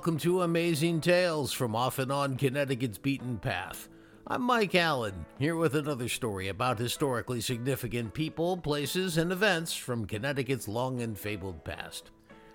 welcome to Amazing Tales from off and on Connecticut's beaten path. I'm Mike Allen, here with another story about historically significant people, places, and events from Connecticut's long and fabled past.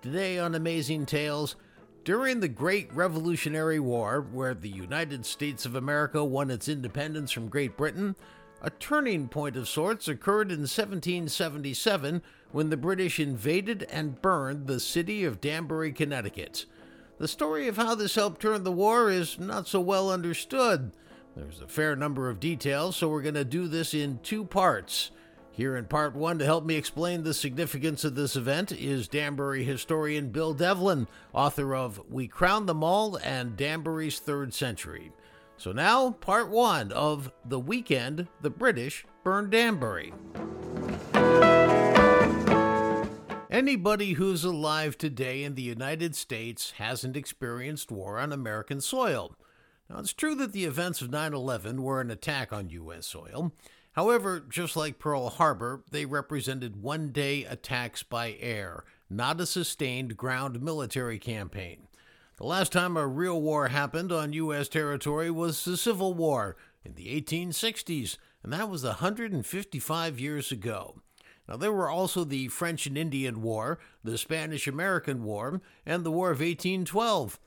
Today on Amazing Tales, during the Great Revolutionary War, where the United States of America won its independence from Great Britain, a turning point of sorts occurred in 1777 when the British invaded and burned the city of Danbury, Connecticut. The story of how this helped turn the war is not so well understood. There's a fair number of details, so we're going to do this in two parts. Here in part one, to help me explain the significance of this event, is Danbury historian Bill Devlin, author of We Crowned Them All and Danbury's Third Century. So now, part one of The Weekend the British Burned Danbury. Anybody who's alive today in the United States hasn't experienced war on American soil. Now, it's true that the events of 9 11 were an attack on U.S. soil. However, just like Pearl Harbor, they represented one day attacks by air, not a sustained ground military campaign. The last time a real war happened on U.S. territory was the Civil War in the 1860s, and that was 155 years ago. Now, there were also the French and Indian War, the Spanish American War, and the War of 1812.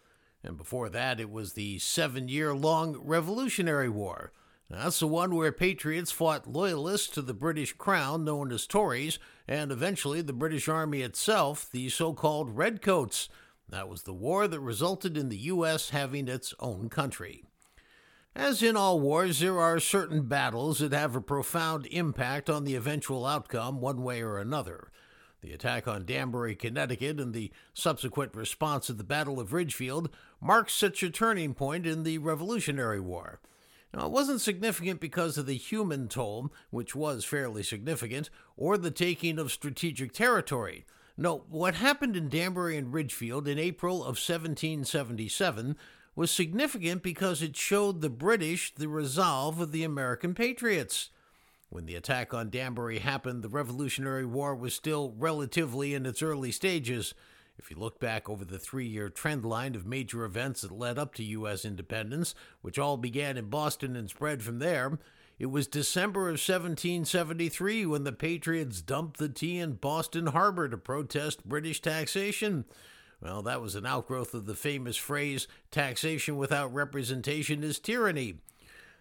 And before that, it was the seven year long Revolutionary War. Now, that's the one where patriots fought loyalists to the British Crown, known as Tories, and eventually the British Army itself, the so called Redcoats. That was the war that resulted in the U.S. having its own country. As in all wars, there are certain battles that have a profound impact on the eventual outcome, one way or another. The attack on Danbury, Connecticut, and the subsequent response at the Battle of Ridgefield marks such a turning point in the Revolutionary War. Now, it wasn't significant because of the human toll, which was fairly significant, or the taking of strategic territory. No, what happened in Danbury and Ridgefield in April of 1777 was significant because it showed the British the resolve of the American patriots. When the attack on Danbury happened, the Revolutionary War was still relatively in its early stages. If you look back over the three year trend line of major events that led up to U.S. independence, which all began in Boston and spread from there, it was December of 1773 when the Patriots dumped the tea in Boston Harbor to protest British taxation. Well, that was an outgrowth of the famous phrase, taxation without representation is tyranny.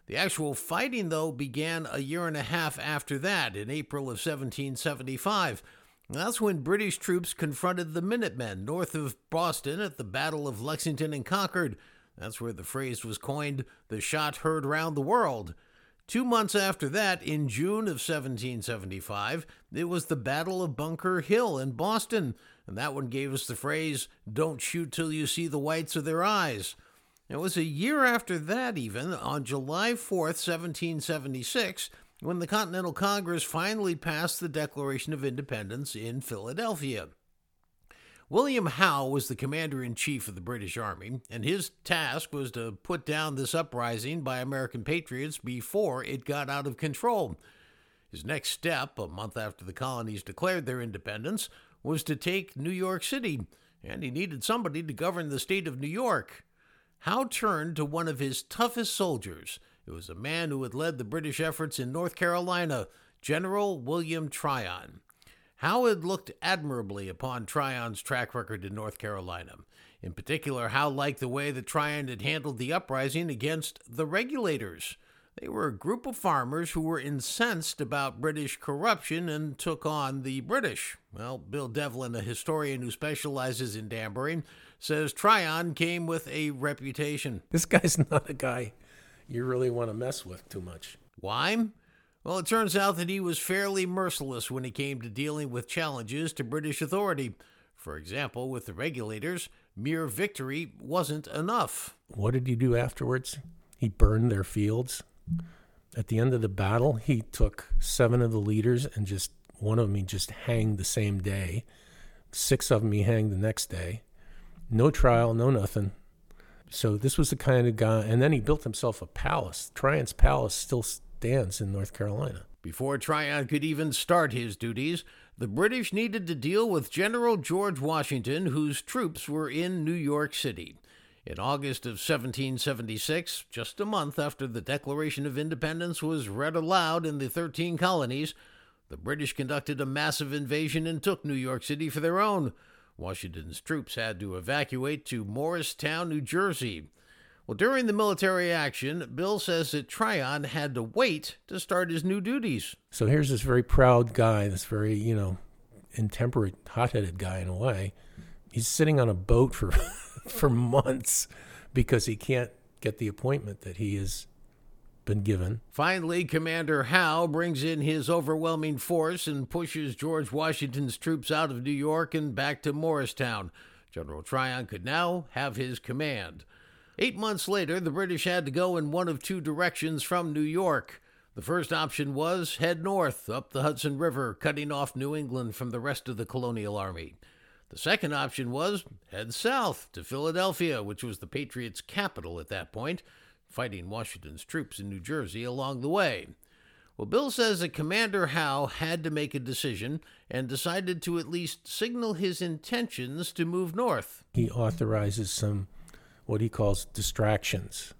The actual fighting, though, began a year and a half after that, in April of 1775. That's when British troops confronted the Minutemen north of Boston at the Battle of Lexington and Concord. That's where the phrase was coined, the shot heard round the world. Two months after that, in June of 1775, it was the Battle of Bunker Hill in Boston, and that one gave us the phrase, don't shoot till you see the whites of their eyes. It was a year after that, even, on July 4th, 1776, when the Continental Congress finally passed the Declaration of Independence in Philadelphia. William Howe was the commander in chief of the British Army, and his task was to put down this uprising by American patriots before it got out of control. His next step, a month after the colonies declared their independence, was to take New York City, and he needed somebody to govern the state of New York. Howe turned to one of his toughest soldiers. It was a man who had led the British efforts in North Carolina, General William Tryon. Howe had looked admirably upon Tryon's track record in North Carolina. In particular, Howe liked the way that Tryon had handled the uprising against the regulators. They were a group of farmers who were incensed about British corruption and took on the British. Well, Bill Devlin, a historian who specializes in Danbury, says Tryon came with a reputation. This guy's not a guy you really want to mess with too much. Why? Well, it turns out that he was fairly merciless when it came to dealing with challenges to British authority. For example, with the regulators, mere victory wasn't enough. What did he do afterwards? He burned their fields. At the end of the battle, he took seven of the leaders and just one of them he just hanged the same day. Six of them he hanged the next day. No trial, no nothing. So this was the kind of guy, and then he built himself a palace. Tryon's palace still stands in North Carolina. Before Tryon could even start his duties, The British needed to deal with General George Washington, whose troops were in New York City. In August of 1776, just a month after the Declaration of Independence was read aloud in the 13 colonies, the British conducted a massive invasion and took New York City for their own. Washington's troops had to evacuate to Morristown, New Jersey. Well, during the military action, Bill says that Tryon had to wait to start his new duties. So here's this very proud guy, this very, you know, intemperate, hot headed guy in a way. He's sitting on a boat for for months because he can't get the appointment that he has been given. Finally, Commander Howe brings in his overwhelming force and pushes George Washington's troops out of New York and back to Morristown. General Tryon could now have his command. Eight months later, the British had to go in one of two directions from New York. The first option was head north up the Hudson River, cutting off New England from the rest of the colonial army. The second option was head south to Philadelphia, which was the Patriots' capital at that point, fighting Washington's troops in New Jersey along the way. Well, Bill says that Commander Howe had to make a decision and decided to at least signal his intentions to move north. He authorizes some what he calls distractions.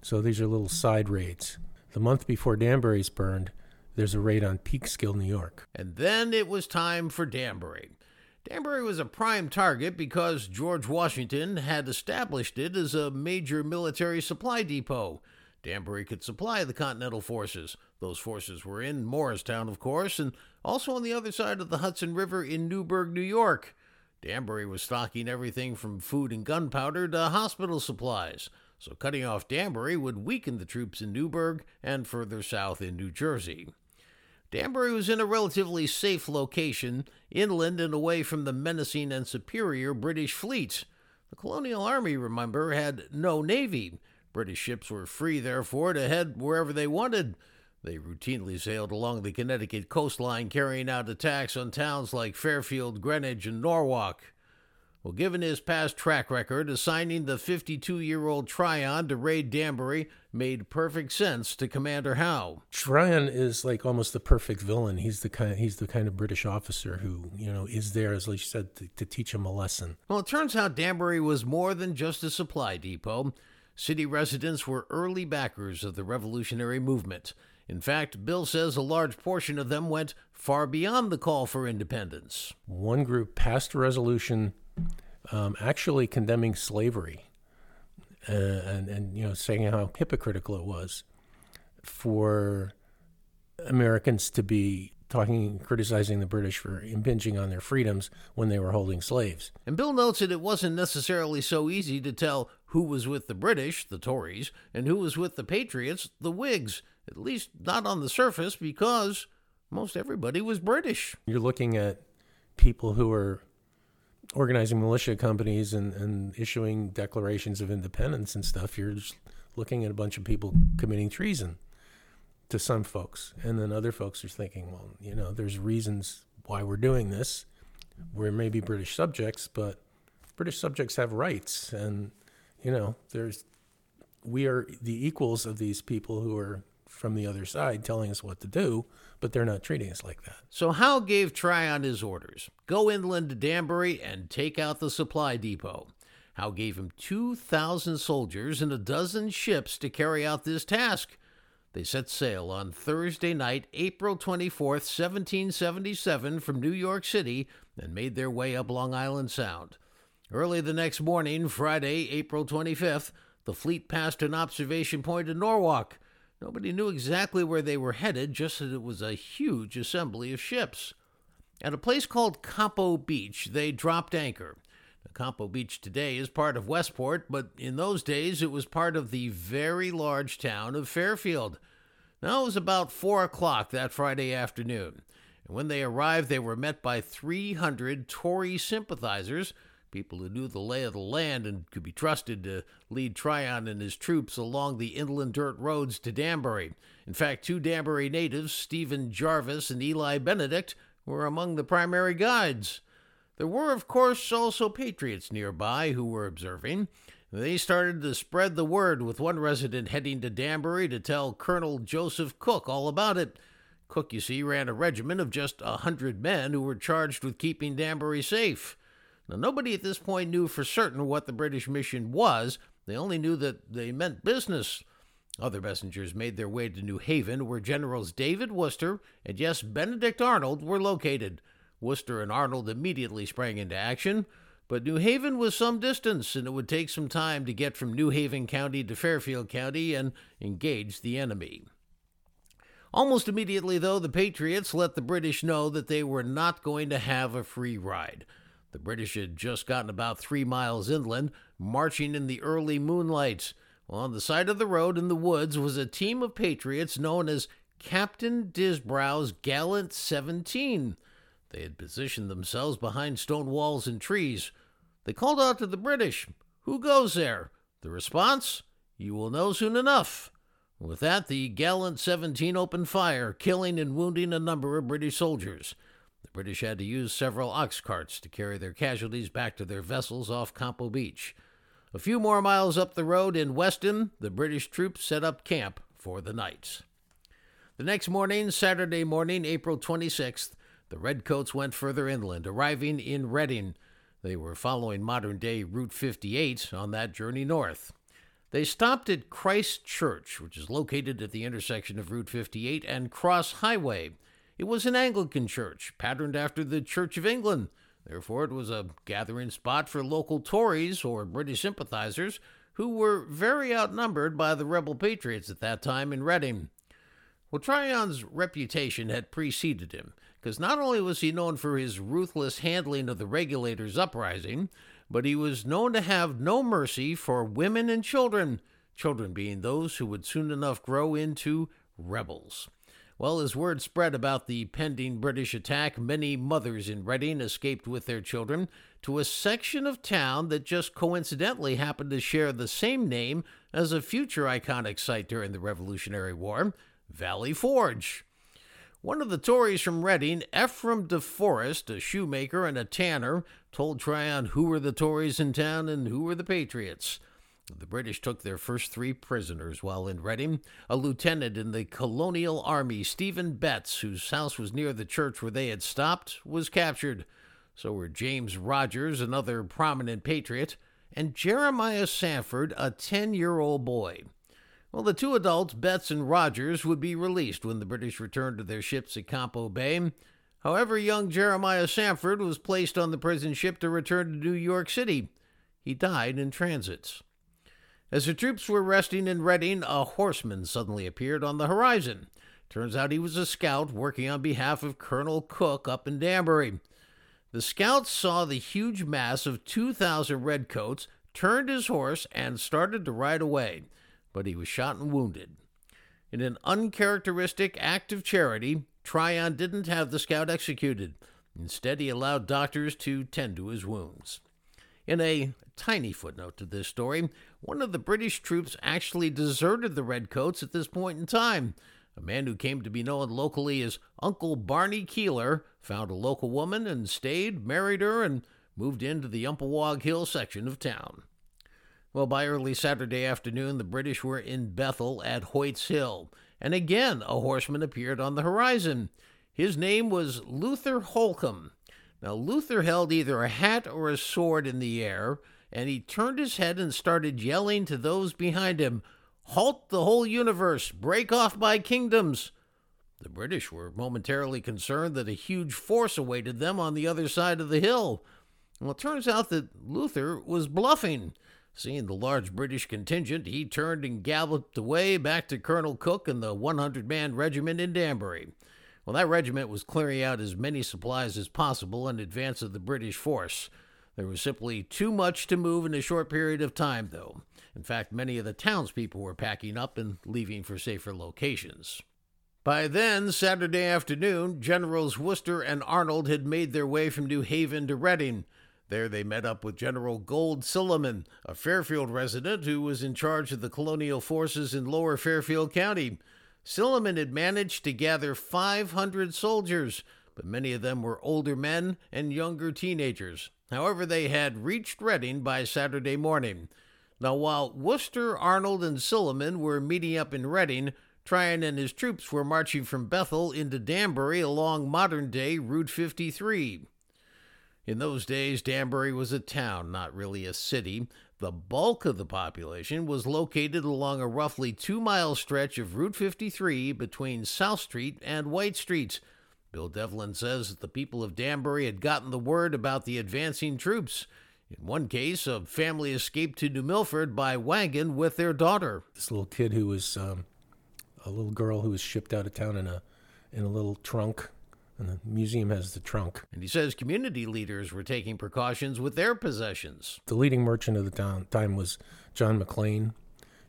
So these are little side raids. The month before Danbury's burned, there's a raid on Peekskill, New York. And then it was time for Danbury. Danbury was a prime target because George Washington had established it as a major military supply depot. Danbury could supply the Continental forces. Those forces were in Morristown, of course, and also on the other side of the Hudson River in Newburgh, New York. Danbury was stocking everything from food and gunpowder to hospital supplies, so cutting off Danbury would weaken the troops in Newburgh and further south in New Jersey. Danbury was in a relatively safe location, inland and away from the menacing and superior British fleet. The colonial army, remember, had no navy. British ships were free, therefore, to head wherever they wanted. They routinely sailed along the Connecticut coastline, carrying out attacks on towns like Fairfield, Greenwich, and Norwalk. Well, given his past track record, assigning the 52 year old Tryon to raid Danbury made perfect sense to Commander Howe. Tryon is like almost the perfect villain. He's the kind he's the kind of British officer who, you know, is there, as you said, to, to teach him a lesson. Well, it turns out Danbury was more than just a supply depot. City residents were early backers of the revolutionary movement. In fact, Bill says a large portion of them went far beyond the call for independence. One group passed a resolution um, actually condemning slavery uh, and, and, you know, saying how hypocritical it was for Americans to be talking, criticizing the British for impinging on their freedoms when they were holding slaves. And Bill notes that it wasn't necessarily so easy to tell who was with the British, the Tories, and who was with the Patriots, the Whigs, at least not on the surface, because most everybody was British. You're looking at people who are organizing militia companies and, and issuing declarations of independence and stuff, you're just looking at a bunch of people committing treason to some folks. And then other folks are thinking, well, you know, there's reasons why we're doing this. We're maybe British subjects, but British subjects have rights. And, you know, there's, we are the equals of these people who are from the other side telling us what to do, but they're not treating us like that. So Howe gave Tryon his orders go inland to Danbury and take out the supply depot. Howe gave him 2,000 soldiers and a dozen ships to carry out this task. They set sail on Thursday night, April 24th, 1777, from New York City and made their way up Long Island Sound. Early the next morning, Friday, April 25th, the fleet passed an observation point in Norwalk. Nobody knew exactly where they were headed, just that it was a huge assembly of ships. At a place called Campo Beach, they dropped anchor. Now, Campo Beach today is part of Westport, but in those days it was part of the very large town of Fairfield. Now it was about four o'clock that Friday afternoon, and when they arrived, they were met by 300 Tory sympathizers people who knew the lay of the land and could be trusted to lead Tryon and his troops along the inland dirt roads to Danbury. In fact, two Danbury natives, Stephen Jarvis and Eli Benedict, were among the primary guides. There were, of course, also patriots nearby who were observing. They started to spread the word, with one resident heading to Danbury to tell Colonel Joseph Cooke all about it. Cooke, you see, ran a regiment of just a hundred men who were charged with keeping Danbury safe. Now, nobody at this point knew for certain what the British mission was. They only knew that they meant business. Other messengers made their way to New Haven, where Generals David Wooster and, yes, Benedict Arnold were located. Wooster and Arnold immediately sprang into action, but New Haven was some distance, and it would take some time to get from New Haven County to Fairfield County and engage the enemy. Almost immediately, though, the Patriots let the British know that they were not going to have a free ride. The British had just gotten about three miles inland, marching in the early moonlight. On the side of the road in the woods was a team of patriots known as Captain Disbrow's Gallant Seventeen. They had positioned themselves behind stone walls and trees. They called out to the British, Who goes there? The response, You will know soon enough. With that, the gallant 17 opened fire, killing and wounding a number of British soldiers. British had to use several ox carts to carry their casualties back to their vessels off Campo Beach. A few more miles up the road in Weston, the British troops set up camp for the night. The next morning, Saturday morning, April 26th, the Redcoats went further inland, arriving in Redding. They were following modern day Route 58 on that journey north. They stopped at Christ Church, which is located at the intersection of Route 58 and Cross Highway. It was an Anglican church, patterned after the Church of England. Therefore, it was a gathering spot for local Tories or British sympathizers who were very outnumbered by the rebel patriots at that time in Redding. Well, Tryon's reputation had preceded him, because not only was he known for his ruthless handling of the regulators' uprising, but he was known to have no mercy for women and children, children being those who would soon enough grow into rebels. Well, as word spread about the pending British attack, many mothers in Redding escaped with their children to a section of town that just coincidentally happened to share the same name as a future iconic site during the Revolutionary War, Valley Forge. One of the Tories from Redding, Ephraim de Forest, a shoemaker and a tanner, told Tryon who were the Tories in town and who were the Patriots. The British took their first three prisoners while in Redding. A lieutenant in the colonial army, Stephen Betts, whose house was near the church where they had stopped, was captured. So were James Rogers, another prominent patriot, and Jeremiah Sanford, a 10 year old boy. Well, the two adults, Betts and Rogers, would be released when the British returned to their ships at Campo Bay. However, young Jeremiah Sanford was placed on the prison ship to return to New York City. He died in transit. As the troops were resting in Redding, a horseman suddenly appeared on the horizon. Turns out he was a scout working on behalf of Colonel Cooke up in Danbury. The scout saw the huge mass of 2,000 redcoats, turned his horse, and started to ride away, but he was shot and wounded. In an uncharacteristic act of charity, Tryon didn't have the scout executed. Instead, he allowed doctors to tend to his wounds. In a tiny footnote to this story, one of the British troops actually deserted the Redcoats at this point in time. A man who came to be known locally as Uncle Barney Keeler found a local woman and stayed, married her, and moved into the Umpawaug Hill section of town. Well, by early Saturday afternoon, the British were in Bethel at Hoyt's Hill, and again a horseman appeared on the horizon. His name was Luther Holcomb. Now, Luther held either a hat or a sword in the air, and he turned his head and started yelling to those behind him, Halt the whole universe! Break off my kingdoms! The British were momentarily concerned that a huge force awaited them on the other side of the hill. Well, it turns out that Luther was bluffing. Seeing the large British contingent, he turned and galloped away back to Colonel Cooke and the 100 man regiment in Danbury. Well, that regiment was clearing out as many supplies as possible in advance of the British force. There was simply too much to move in a short period of time, though. In fact, many of the townspeople were packing up and leaving for safer locations. By then, Saturday afternoon, Generals Wooster and Arnold had made their way from New Haven to Redding. There they met up with General Gold Silliman, a Fairfield resident who was in charge of the colonial forces in lower Fairfield County. Silliman had managed to gather 500 soldiers, but many of them were older men and younger teenagers. However, they had reached Redding by Saturday morning. Now, while Wooster, Arnold, and Silliman were meeting up in Redding, Tryon and his troops were marching from Bethel into Danbury along modern day Route 53. In those days, Danbury was a town, not really a city. The bulk of the population was located along a roughly two mile stretch of Route 53 between South Street and White Streets. Bill Devlin says that the people of Danbury had gotten the word about the advancing troops. In one case, a family escaped to New Milford by wagon with their daughter. This little kid who was um, a little girl who was shipped out of town in a in a little trunk, and the museum has the trunk. And he says community leaders were taking precautions with their possessions. The leading merchant of the town, time was John McLean,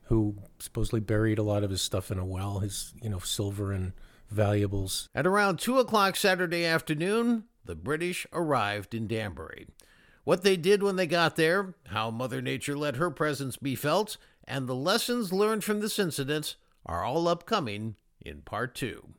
who supposedly buried a lot of his stuff in a well, his you know silver and valuables. At around two o'clock Saturday afternoon, the British arrived in Danbury. What they did when they got there, how Mother Nature let her presence be felt, and the lessons learned from this incident are all upcoming in part two.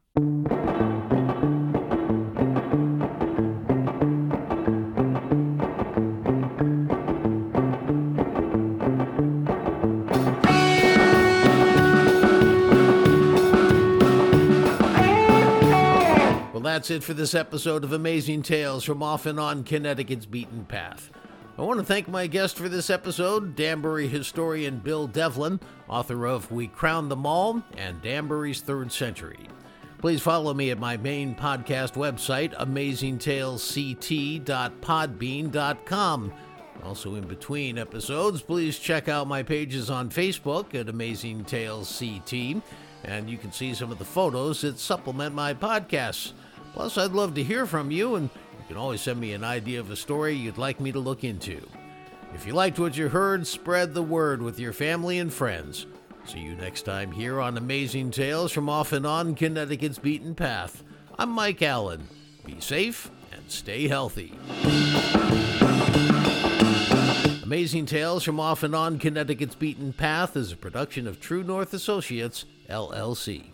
That's it for this episode of Amazing Tales from Off and On Connecticut's Beaten Path. I want to thank my guest for this episode, Danbury historian Bill Devlin, author of We Crowned Them All and Danbury's Third Century. Please follow me at my main podcast website, amazingtalesct.podbean.com. Also, in between episodes, please check out my pages on Facebook at Amazing Tales CT, and you can see some of the photos that supplement my podcasts. Plus, I'd love to hear from you, and you can always send me an idea of a story you'd like me to look into. If you liked what you heard, spread the word with your family and friends. See you next time here on Amazing Tales from Off and On Connecticut's Beaten Path. I'm Mike Allen. Be safe and stay healthy. Amazing Tales from Off and On Connecticut's Beaten Path is a production of True North Associates, LLC.